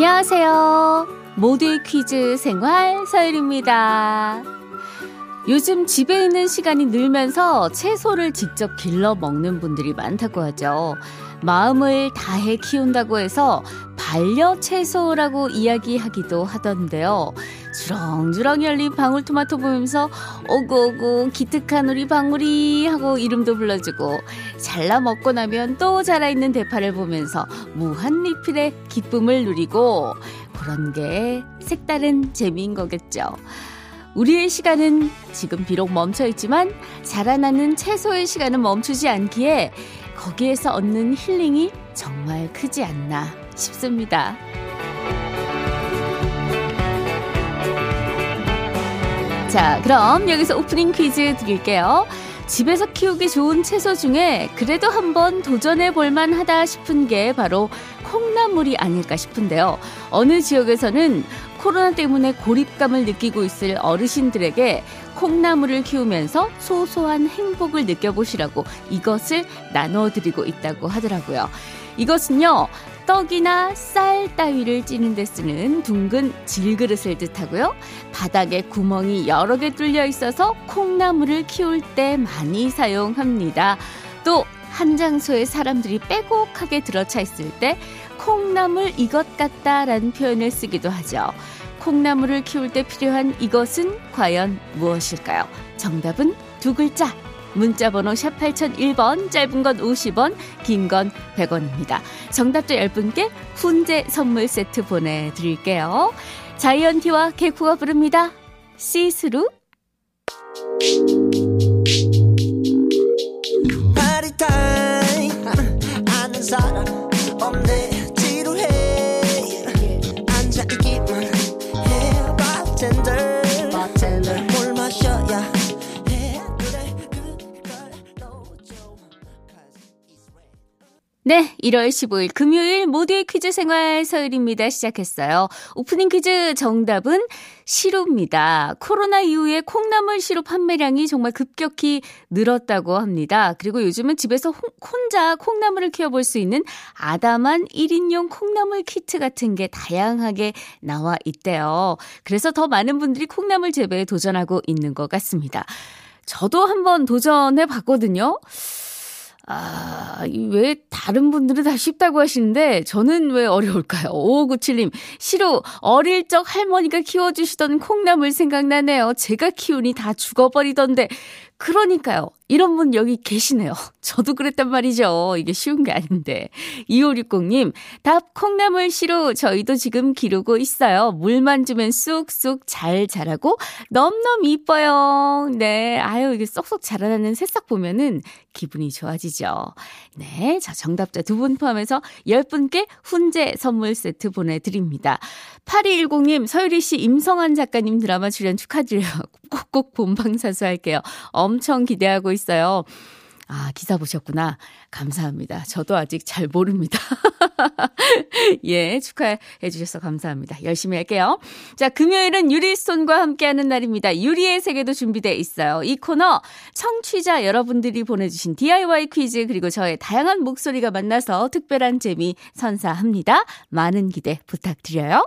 안녕하세요. 모두의 퀴즈 생활 서율입니다. 요즘 집에 있는 시간이 늘면서 채소를 직접 길러 먹는 분들이 많다고 하죠. 마음을 다해 키운다고 해서 반려 채소라고 이야기하기도 하던데요. 주렁주렁 열린 방울토마토 보면서 오고오고 기특한 우리 방울이 하고 이름도 불러주고 잘라 먹고 나면 또 자라있는 대파를 보면서 무한 리필의 기쁨을 누리고 그런 게 색다른 재미인 거겠죠. 우리의 시간은 지금 비록 멈춰 있지만 자라나는 채소의 시간은 멈추지 않기에 거기에서 얻는 힐링이 정말 크지 않나 싶습니다. 자, 그럼 여기서 오프닝 퀴즈 드릴게요. 집에서 키우기 좋은 채소 중에 그래도 한번 도전해 볼만 하다 싶은 게 바로 콩나물이 아닐까 싶은데요. 어느 지역에서는 코로나 때문에 고립감을 느끼고 있을 어르신들에게 콩나물을 키우면서 소소한 행복을 느껴보시라고 이것을 나눠드리고 있다고 하더라고요. 이것은요, 떡이나 쌀 따위를 찌는 데 쓰는 둥근 질그릇을 뜻하고요. 바닥에 구멍이 여러 개 뚫려 있어서 콩나물을 키울 때 많이 사용합니다. 또 한 장소에 사람들이 빼곡하게 들어차 있을 때 콩나물 이것 같다라는 표현을 쓰기도 하죠. 콩나물을 키울 때 필요한 이것은 과연 무엇일까요? 정답은 두 글자. 문자번호 샵 8001번, 짧은 건 50원, 긴 건 100원입니다. 정답자 10분께 훈제 선물 세트 보내드릴게요. 자이언티와 개코가 부릅니다. 시스루. 네, 1월 15일 금요일 모두의 퀴즈 생활 서열입니다. 시작했어요. 오프닝 퀴즈 정답은 시루입니다. 코로나 이후에 콩나물 시루 판매량이 정말 급격히 늘었다고 합니다. 그리고 요즘은 집에서 혼자 콩나물을 키워볼 수 있는 아담한 1인용 콩나물 키트 같은 게 다양하게 나와 있대요. 그래서 더 많은 분들이 콩나물 재배에 도전하고 있는 것 같습니다. 저도 한번 도전해 봤거든요. 아, 왜 다른 분들은 다 쉽다고 하시는데 저는 왜 어려울까요? 5597님, 시로 어릴 적 할머니가 키워주시던 콩나물 생각나네요. 제가 키우니 다 죽어버리던데. 그러니까요. 이런 분 여기 계시네요. 저도 그랬단 말이죠. 이게 쉬운 게 아닌데. 2560님, 답 콩나물 씨로 저희도 지금 기르고 있어요. 물만 주면 쑥쑥 잘 자라고 넘넘 이뻐요. 네. 아유, 이게 쏙쏙 자라나는 새싹 보면은 기분이 좋아지죠. 네. 자, 정답자 두 분 포함해서 10분께 훈제 선물 세트 보내드립니다. 8210님, 서유리 씨, 임성환 작가님 드라마 출연 축하드려요. 꼭꼭 본방사수 할게요. 엄청 기대하고 있어요. 아, 기사 보셨구나. 감사합니다. 저도 아직 잘 모릅니다. 예, 축하해 주셔서 감사합니다. 열심히 할게요. 자, 금요일은 유리손과 함께하는 날입니다. 유리의 세계도 준비되어 있어요. 이 코너 청취자 여러분들이 보내주신 DIY 퀴즈 그리고 저의 다양한 목소리가 만나서 특별한 재미 선사합니다. 많은 기대 부탁드려요.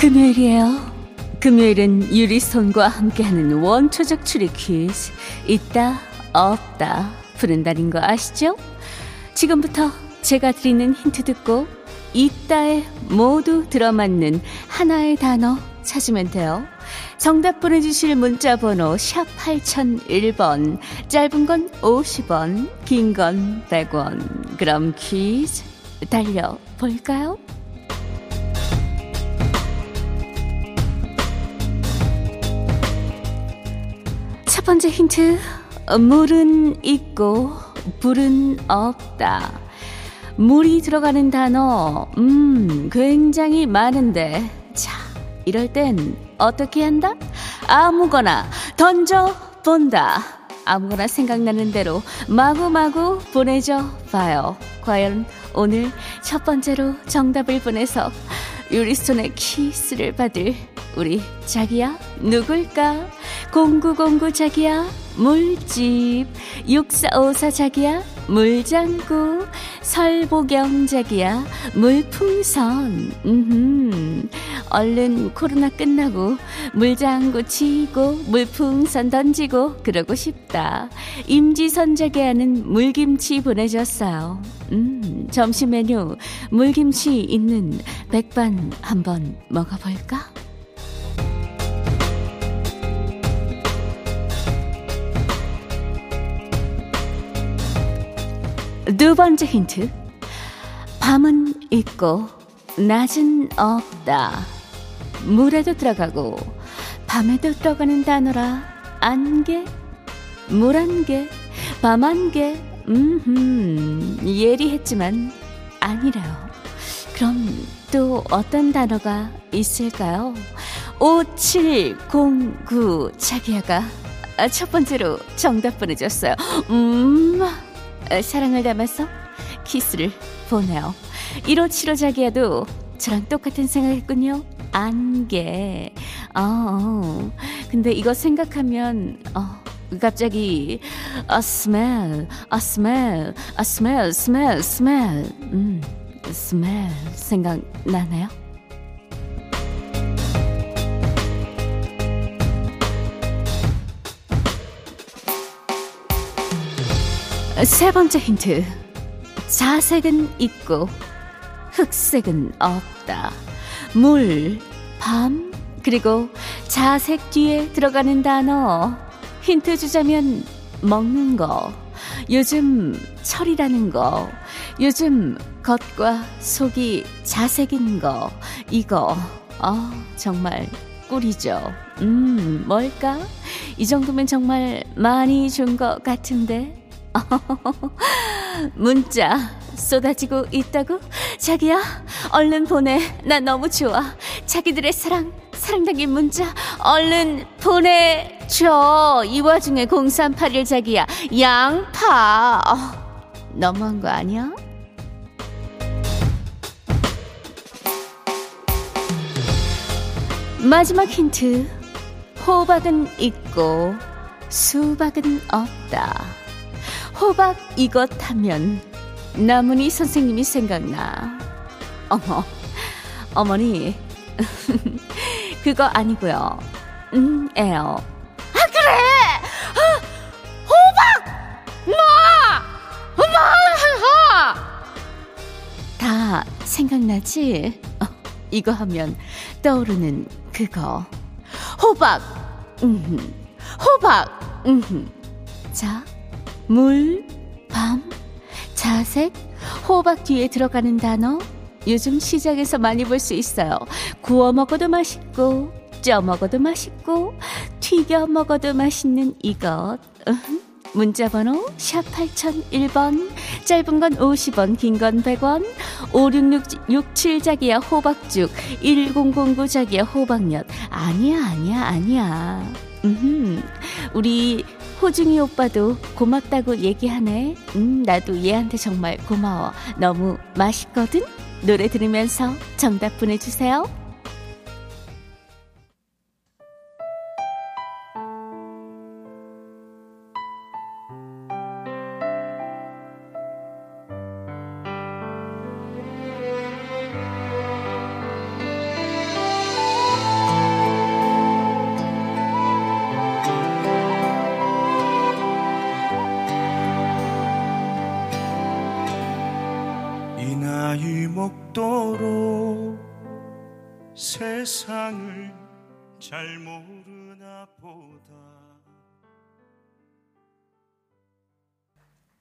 금요일이에요. 금요일은 유리손과 함께하는 원초적 추리 퀴즈. 있다, 없다. 푸는 달인 거 아시죠? 지금부터 제가 드리는 힌트 듣고 있다에 모두 들어맞는 하나의 단어 찾으면 돼요. 정답 보내주실 문자 번호 샵 8001번 짧은 건 50원 긴 건 100원 그럼 퀴즈 달려볼까요? 번째 힌트 물은 있고 불은 없다 물이 들어가는 단어 음 굉장히 많은데 자 이럴 땐 어떻게 한다? 아무거나 던져 본다. 아무거나 생각나는 대로 마구마구 보내줘 봐요. 과연 오늘 첫 번째로 정답을 보내서 유리스톤의 키스를 받을 우리 자기야 누굴까? 0909 자기야 물집 6454 자기야 물장구 설보경 자기야 물풍선 음흠. 얼른 코로나 끝나고 물장구 치고 물풍선 던지고 그러고 싶다 임지선 자기야는 물김치 보내줬어요 음 점심 메뉴 물김치 있는 백반 한번 먹어볼까? 두 번째 힌트. 밤은 있고, 낮은 없다. 물에도 들어가고, 밤에도 들어가는 단어라. 안개, 물 안개, 밤 안개, 음, 예리했지만 아니래요. 그럼 또 어떤 단어가 있을까요? 5709 자기야가 첫 번째로 정답 보내줬어요. 음, 사랑을 담아서 키스를 보내요. 1575 자기야도 저랑 똑같은 생각했군요. 안개. 어, 어. 근데 이거 생각하면, 어, 갑자기, a smell, a smell, a smell, smell, smell. 음, smell 생각나네요. 세 번째 힌트. 자색은 있고 흑색은 없다. 물, 밤, 그리고 자색 뒤에 들어가는 단어. 힌트 주자면 먹는 거. 요즘 철이라는 거. 요즘 겉과 속이 자색인 거. 이거. 어, 정말 꿀이죠. 음, 뭘까? 이 정도면 정말 많이 준 것 같은데. 문자 쏟아지고 있다고? 자기야, 얼른 보내. 나 너무 좋아. 자기들의 사랑, 사랑 담긴 문자, 얼른 보내줘. 이 와중에 0381 자기야, 양파. 어, 너무한 거 아니야? 마지막 힌트. 호박은 있고, 수박은 없다. 호박 이것 하면 나문희 선생님이 생각나. 어머, 어머니, 그거 아니고요. 음, 에요. 아 그래, 아, 호박, 마, 마, 다 생각나지? 어, 이거 하면 떠오르는 그거. 호박, 음, 호박, 음. 자. 물, 밤, 자색, 호박 뒤에 들어가는 단어. 요즘 시장에서 많이 볼 수 있어요. 구워 먹어도 맛있고, 쪄 먹어도 맛있고, 튀겨 먹어도 맛있는 이것. 문자 번호 샵 8001번. 짧은 건 50원 긴 건 100원. 56667 자기야 호박죽. 1009 자기야 호박엿. 아니야 아니야 아니야. 음흠. 우리 호중이 오빠도 고맙다고 얘기하네. 음, 나도 얘한테 정말 고마워. 너무 맛있거든? 노래 들으면서 정답 보내주세요.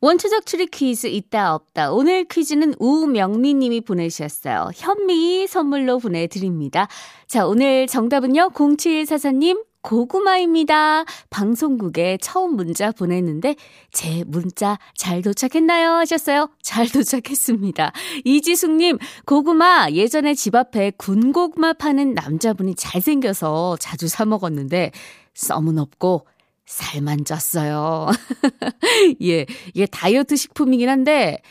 원초적 추리 퀴즈 있다 없다. 오늘 퀴즈는 우명미 님이 보내주셨어요. 현미 선물로 보내드립니다. 자, 오늘 정답은요. 0744님 고구마입니다. 방송국에 처음 문자 보냈는데 제 문자 잘 도착했나요? 하셨어요. 잘 도착했습니다. 이지숙님 고구마 예전에 집 앞에 군고구마 파는 남자분이 잘생겨서 자주 사 먹었는데 썸은 없고 살만 쪘어요. 예, 이게 다이어트 식품이긴 한데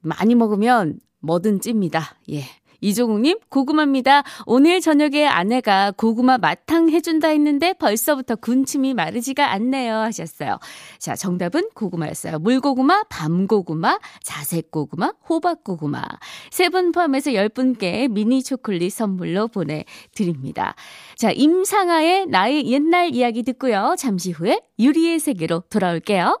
많이 먹으면 뭐든 찝니다. 예. 이종욱님, 고구마입니다. 오늘 저녁에 아내가 고구마 마탕 해준다 했는데 벌써부터 군침이 마르지가 않네요. 하셨어요. 자, 정답은 고구마였어요. 물고구마, 밤고구마, 자색고구마, 호박고구마. 세 분 포함해서 10분께 미니 초콜릿 선물로 보내드립니다. 자, 임상아의 나의 옛날 이야기 듣고요. 잠시 후에 유리의 세계로 돌아올게요.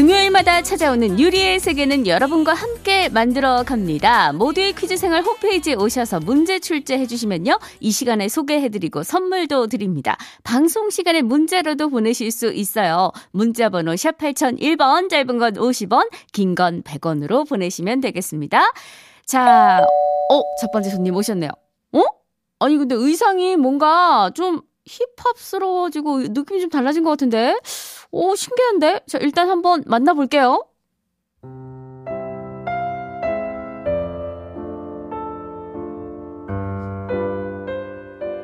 금요일마다 찾아오는 유리의 세계는 여러분과 함께 만들어 갑니다. 모두의 퀴즈 생활 홈페이지에 오셔서 문제 출제해 주시면요. 이 시간에 소개해 드리고 선물도 드립니다. 방송 시간에 문자로도 보내실 수 있어요. 문자 번호 샵 8001번, 짧은 건 50원, 긴 건 100원으로 보내시면 되겠습니다. 자, 어, 첫 번째 손님 오셨네요. 어? 아니, 근데 의상이 뭔가 좀 힙합스러워지고 느낌이 좀 달라진 것 같은데? 오, 신기한데? 자, 일단 한번 만나볼게요.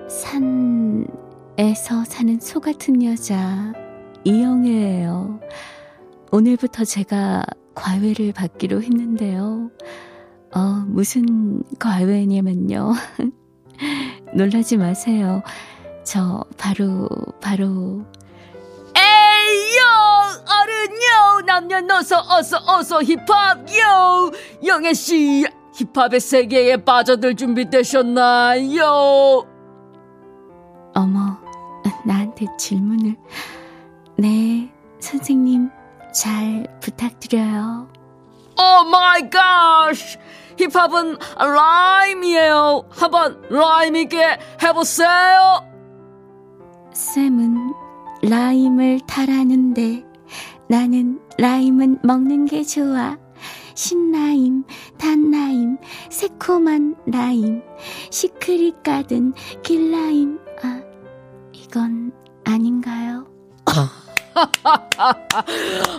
산에서 사는 소 같은 여자, 이영애예요. 오늘부터 제가 과외를 받기로 했는데요. 어, 무슨 과외냐면요. 놀라지 마세요. 저 바로 바로 요 남녀노소 어서 어서 힙합 요. 영애씨 힙합의 세계에 빠져들 준비되셨나요? 어머 나한테 질문을. 네 선생님 잘 부탁드려요. Oh my god 힙합은 라임이에요. 한번 라임 있게 해보세요. 쌤은 라임을 타라는데 나는 라임은 먹는 게 좋아. 신라임, 단라임, 새콤한 라임, 시크릿 가든, 길라임. 아, 이건 아닌가요?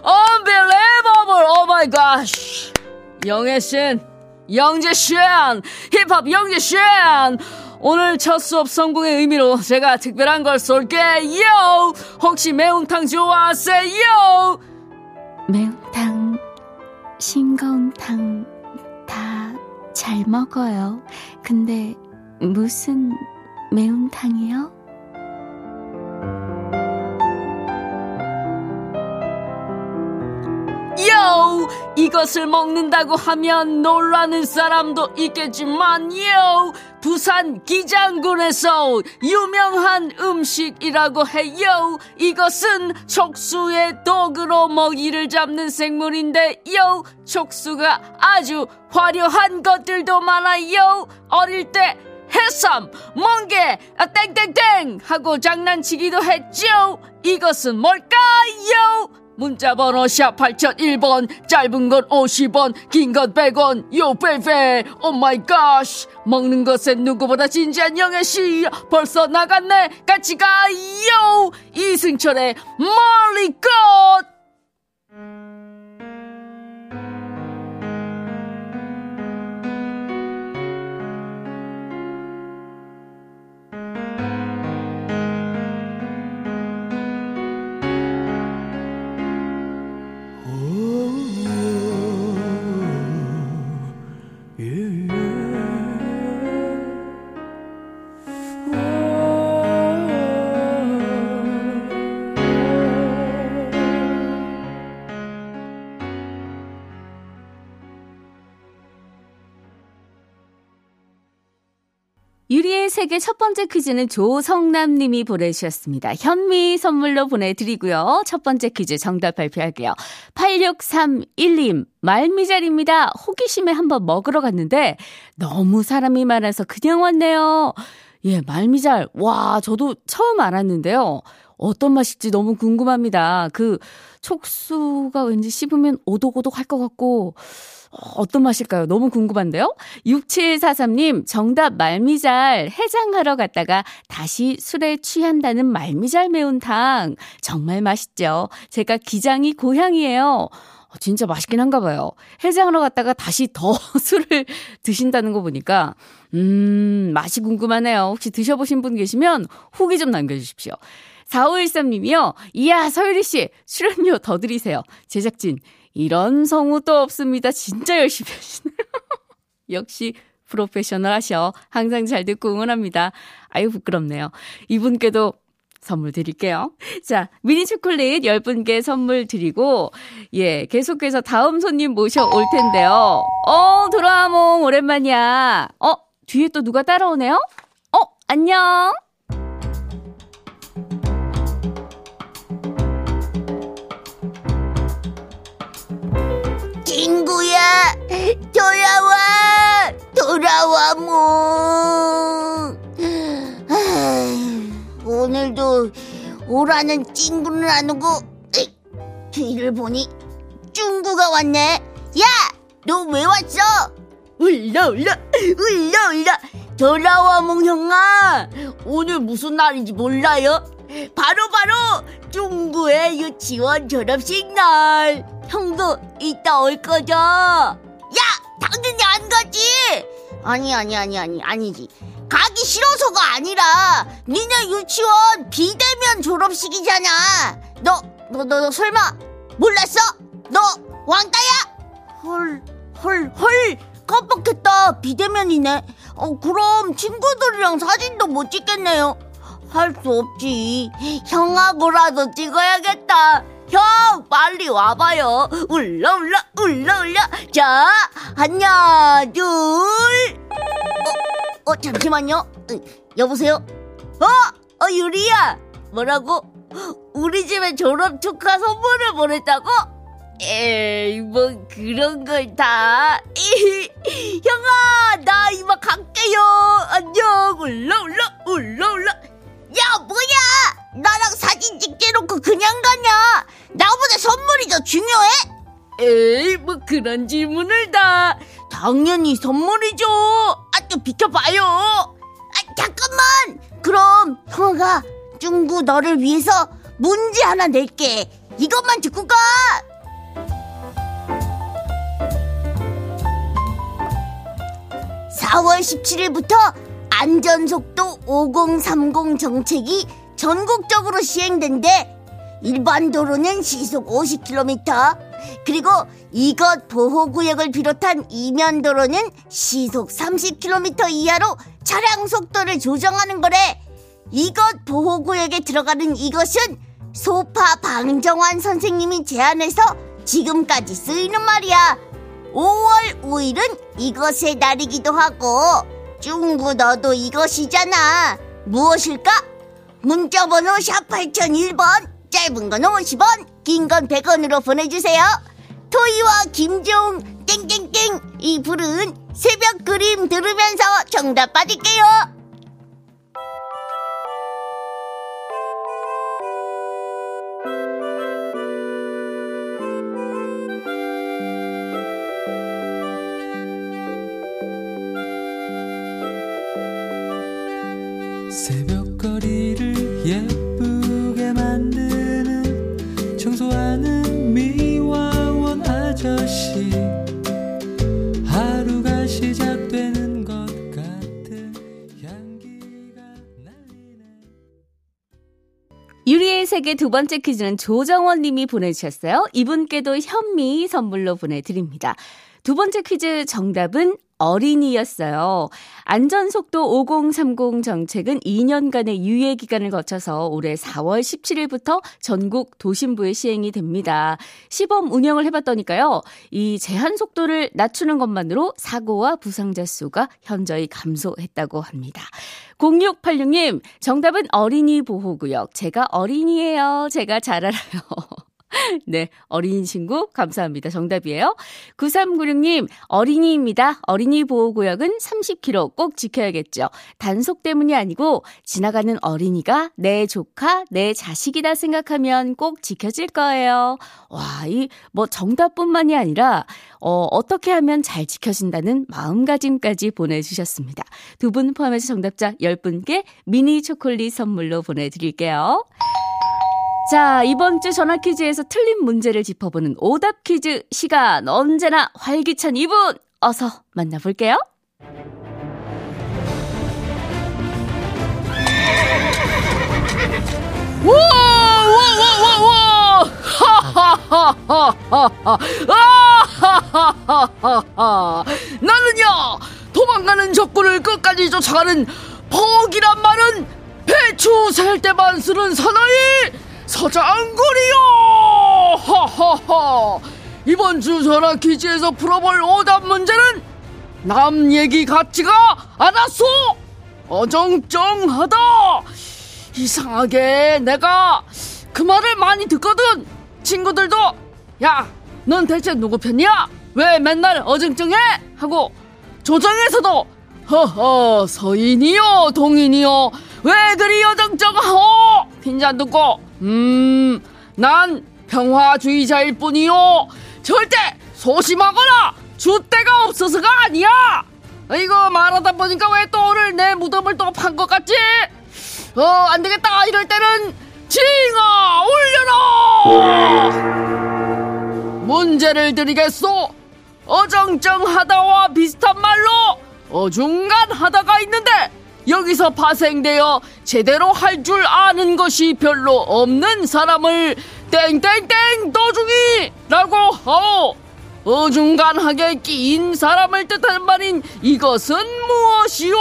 Unbelievable! Oh my gosh! 영애신, 영재신, 힙합 영재신! 오늘 첫 수업 성공의 의미로 제가 특별한 걸 쏠게요! 혹시 매운탕 좋아하세요? 매운탕, 싱거운탕 다 잘 먹어요. 근데 무슨 매운탕이요? 요! 이것을 먹는다고 하면 놀라는 사람도 있겠지만 요! 부산 기장군에서 유명한 음식이라고 해요. 이것은 촉수의 독으로 먹이를 잡는 생물인데 요! 촉수가 아주 화려한 것들도 많아요. 어릴 때 해삼, 멍게, 아, 땡땡땡 하고 장난치기도 했죠. 이것은 뭘까요? 문자번호 샵 8001번 짧은 건 50원 긴 건 100원. Yo baby oh my god 먹는 것에 누구보다 진지한 영애씨. 벌써 나갔네. 같이 가요. 이승철의 말리꽃 세계 첫 번째 퀴즈는 조성남 님이 보내주셨습니다. 현미 선물로 보내드리고요. 첫 번째 퀴즈 정답 발표할게요. 8631님, 말미잘입니다. 호기심에 한번 먹으러 갔는데 너무 사람이 많아서 그냥 왔네요. 예, 말미잘. 와, 저도 처음 알았는데요. 어떤 맛일지 너무 궁금합니다. 그 촉수가 왠지 씹으면 오독오독 할 것 같고, 어떤 맛일까요? 너무 궁금한데요? 6743님, 정답 말미잘 해장하러 갔다가 다시 술에 취한다는 말미잘 매운탕. 정말 맛있죠? 제가 기장이 고향이에요. 어, 진짜 맛있긴 한가 봐요. 해장하러 갔다가 다시 더 술을 드신다는 거 보니까, 음, 맛이 궁금하네요. 혹시 드셔보신 분 계시면 후기 좀 남겨주십시오. 4513님이요. 이야, 서유리 씨, 출연료 더 드리세요. 제작진, 이런 성우도 없습니다. 진짜 열심히 하시네요. 역시 프로페셔널 하셔. 항상 잘 듣고 응원합니다. 아유, 부끄럽네요. 이분께도 선물 드릴게요. 자, 미니 초콜릿 10분께 선물 드리고, 예, 계속해서 다음 손님 모셔올 텐데요. 어, 도라몽, 오랜만이야. 어, 뒤에 또 누가 따라오네요? 어, 안녕. 친구야, 돌아와, 돌아와, 뭐. 오늘도 오라는 친구는 안 오고, 뒤를 보니 중구가 왔네. 야, 너 왜 왔어? 울라, 울라, 울라, 울라. 돌아와, 몽형아. 오늘 무슨 날인지 몰라요? 바로, 바로, 중구의 유치원 졸업식 날. 형도 이따 올 거죠? 야! 당연히 안 가지! 아니, 아니, 아니, 아니, 아니지. 가기 싫어서가 아니라, 니네 유치원 비대면 졸업식이잖아. 너, 너, 너, 너 설마, 몰랐어? 너, 왕따야? 헐, 헐, 헐! 깜빡했다. 비대면이네. 어, 그럼 친구들이랑 사진도 못 찍겠네요. 할 수 없지. 형하고라도 찍어야겠다. 형 빨리 와봐요. 울라 울라 울라 울라 자 하나 둘. 어, 어 잠시만요. 여보세요? 어? 어 유리야. 뭐라고? 우리 집에 졸업 축하 선물을 보냈다고? 에이 뭐 그런 걸 다. 형아 나 이만 갈게요. 안녕. 울라 울라 울라 울라 야 뭐야? 나랑 사진 찍게 놓고 그냥 가냐 나보다 선물이 더 중요해? 에이 뭐 그런 질문을 다. 당연히 선물이죠. 아좀 비켜봐요. 아 잠깐만! 그럼 형아가 중구 너를 위해서 문제 하나 낼게. 이것만 듣고 가! 4월 17일부터 안전속도 5030 정책이 전국적으로 시행된대. 일반 도로는 시속 50km, 그리고 이것 보호구역을 비롯한 이면 도로는 시속 30km 이하로 차량 속도를 조정하는 거래. 이것 보호구역에 들어가는 이것은 소파 방정환 선생님이 제안해서 지금까지 쓰이는 말이야. 5월 5일은 이것의 날이기도 하고 중구 너도 이것이잖아. 무엇일까? 문자번호 샵 8001번 짧은 건 50원 긴 건 100원으로 보내주세요. 토이와 김종 땡땡땡 이 불은 새벽 그림 들으면서 정답 받을게요. 유리의 세계 두 번째 퀴즈는 조정원 님이 보내주셨어요. 이분께도 현미 선물로 보내드립니다. 두 번째 퀴즈 정답은 어린이였어요. 안전속도 5030 정책은 2년간의 유예 기간을 거쳐서 올해 4월 17일부터 전국 도심부에 시행이 됩니다. 시범 운영을 해봤더니까요. 이 제한 속도를 낮추는 것만으로 사고와 부상자 수가 현저히 감소했다고 합니다. 0686님, 정답은 어린이 보호구역. 제가 어린이에요. 제가 잘 알아요. 네, 어린이 친구 감사합니다. 정답이에요. 9396님, 어린이입니다. 어린이 보호구역은 30km 꼭 지켜야겠죠. 단속 때문이 아니고 지나가는 어린이가 내 조카, 내 자식이다 생각하면 꼭 지켜질 거예요. 와, 이 뭐 정답뿐만이 아니라 어, 어떻게 하면 잘 지켜진다는 마음가짐까지 보내주셨습니다. 두 분 포함해서 정답자 10분께 미니 초콜릿 선물로 보내드릴게요. 자, 이번 주 전화 퀴즈에서 틀린 문제를 짚어보는 오답 퀴즈 시간. 언제나 활기찬 이분! 어서 만나볼게요. 와와와와와 우와! 하하하하하! 나는요 도망가는 적군을 끝까지 쫓아가는 버기란 말은 배추 셀 때만 쓰는 사나이 서장군이요! 하하하 이번 주 전화 퀴즈에서 풀어볼 오답 문제는 남 얘기 같지가 않았소! 어정쩡하다! 이상하게 내가 그 말을 많이 듣거든! 친구들도 야 넌 대체 누구 편이야? 왜 맨날 어정쩡해? 하고 조정에서도 허허 서인이요 동인이요 왜 그리 어정쩡하오? 핀잔 듣고 음 난 평화주의자일 뿐이요 절대 소심하거나 줏대가 없어서가 아니야 이거 말하다 보니까 왜 또 오늘 내 무덤을 또 판 것 같지 어, 안 되겠다. 이럴 때는 징아 올려라! 문제를 드리겠소. 어정쩡하다와 비슷한 말로 어중간하다가 있는데 여기서 파생되어 제대로 할 줄 아는 것이 별로 없는 사람을 땡땡땡 도중이라고 하오. 어중간하게 끼인 사람을 뜻하는 말인 이것은 무엇이오?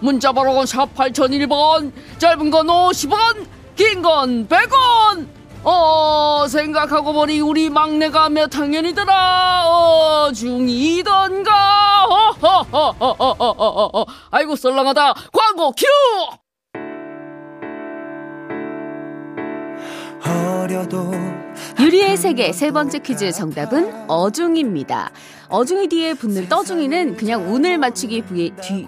문자 번호 샵 8001번 짧은 건 50원 긴 건 100원 어 생각하고 보니 우리 막내가 몇 학년이더라? 어 중이던가? 어허허허허허허 아이고 썰렁하다. 광고 큐! 어려도 유리의 세계 세 번째 퀴즈 정답은 어중입니다. 어중이 뒤에 붙는 떠중이는 그냥 운을 맞추기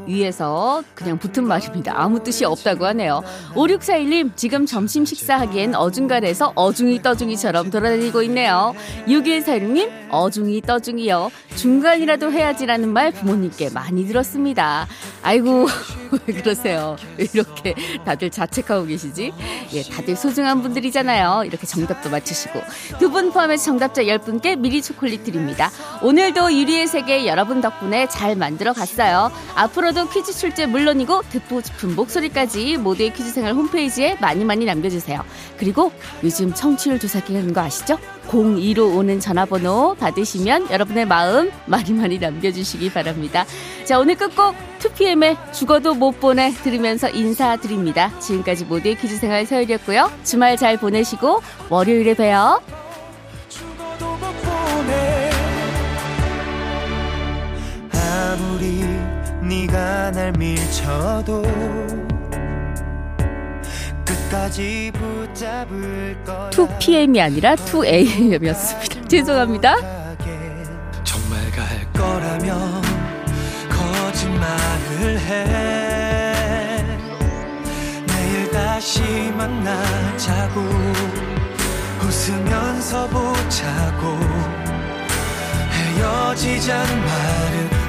위해서 그냥 붙은 말입니다. 아무 뜻이 없다고 하네요. 5641님, 지금 점심 식사하기엔 어중간해서 어중이 떠중이처럼 돌아다니고 있네요. 6146님, 어중이 떠중이요. 중간이라도 해야지라는 말 부모님께 많이 들었습니다. 아이고, 왜 그러세요? 왜 이렇게 다들 자책하고 계시지? 예, 다들 소중한 분들이잖아요. 이렇게 정답도 맞추시고. 두 분 포함해서 정답자 10분께 미리 초콜릿 드립니다. 오늘도 유리의 세계 여러분 덕분에 잘 만들어 갔어요. 앞으로도 퀴즈 출제 물론이고 듣고 싶은 목소리까지 모두의 퀴즈 생활 홈페이지에 많이 많이 남겨주세요. 그리고 요즘 청취율 조사기 하는 거 아시죠? 02로 오는 전화번호 받으시면 여러분의 마음 많이 많이 남겨주시기 바랍니다. 자, 오늘 끝곡 2PM의 죽어도 못 보내 들으면서 인사드립니다. 지금까지 모두의 퀴즈 생활 서열이었고요. 주말 잘 보내시고 월요일에 봬요. 아무리 2pm이 아니라 2am이었습니다. 죄송합니다. 정말 갈 거라며 거짓말을 해 내일 다시 만나자고 웃으면서 보자고 헤어지자는 말은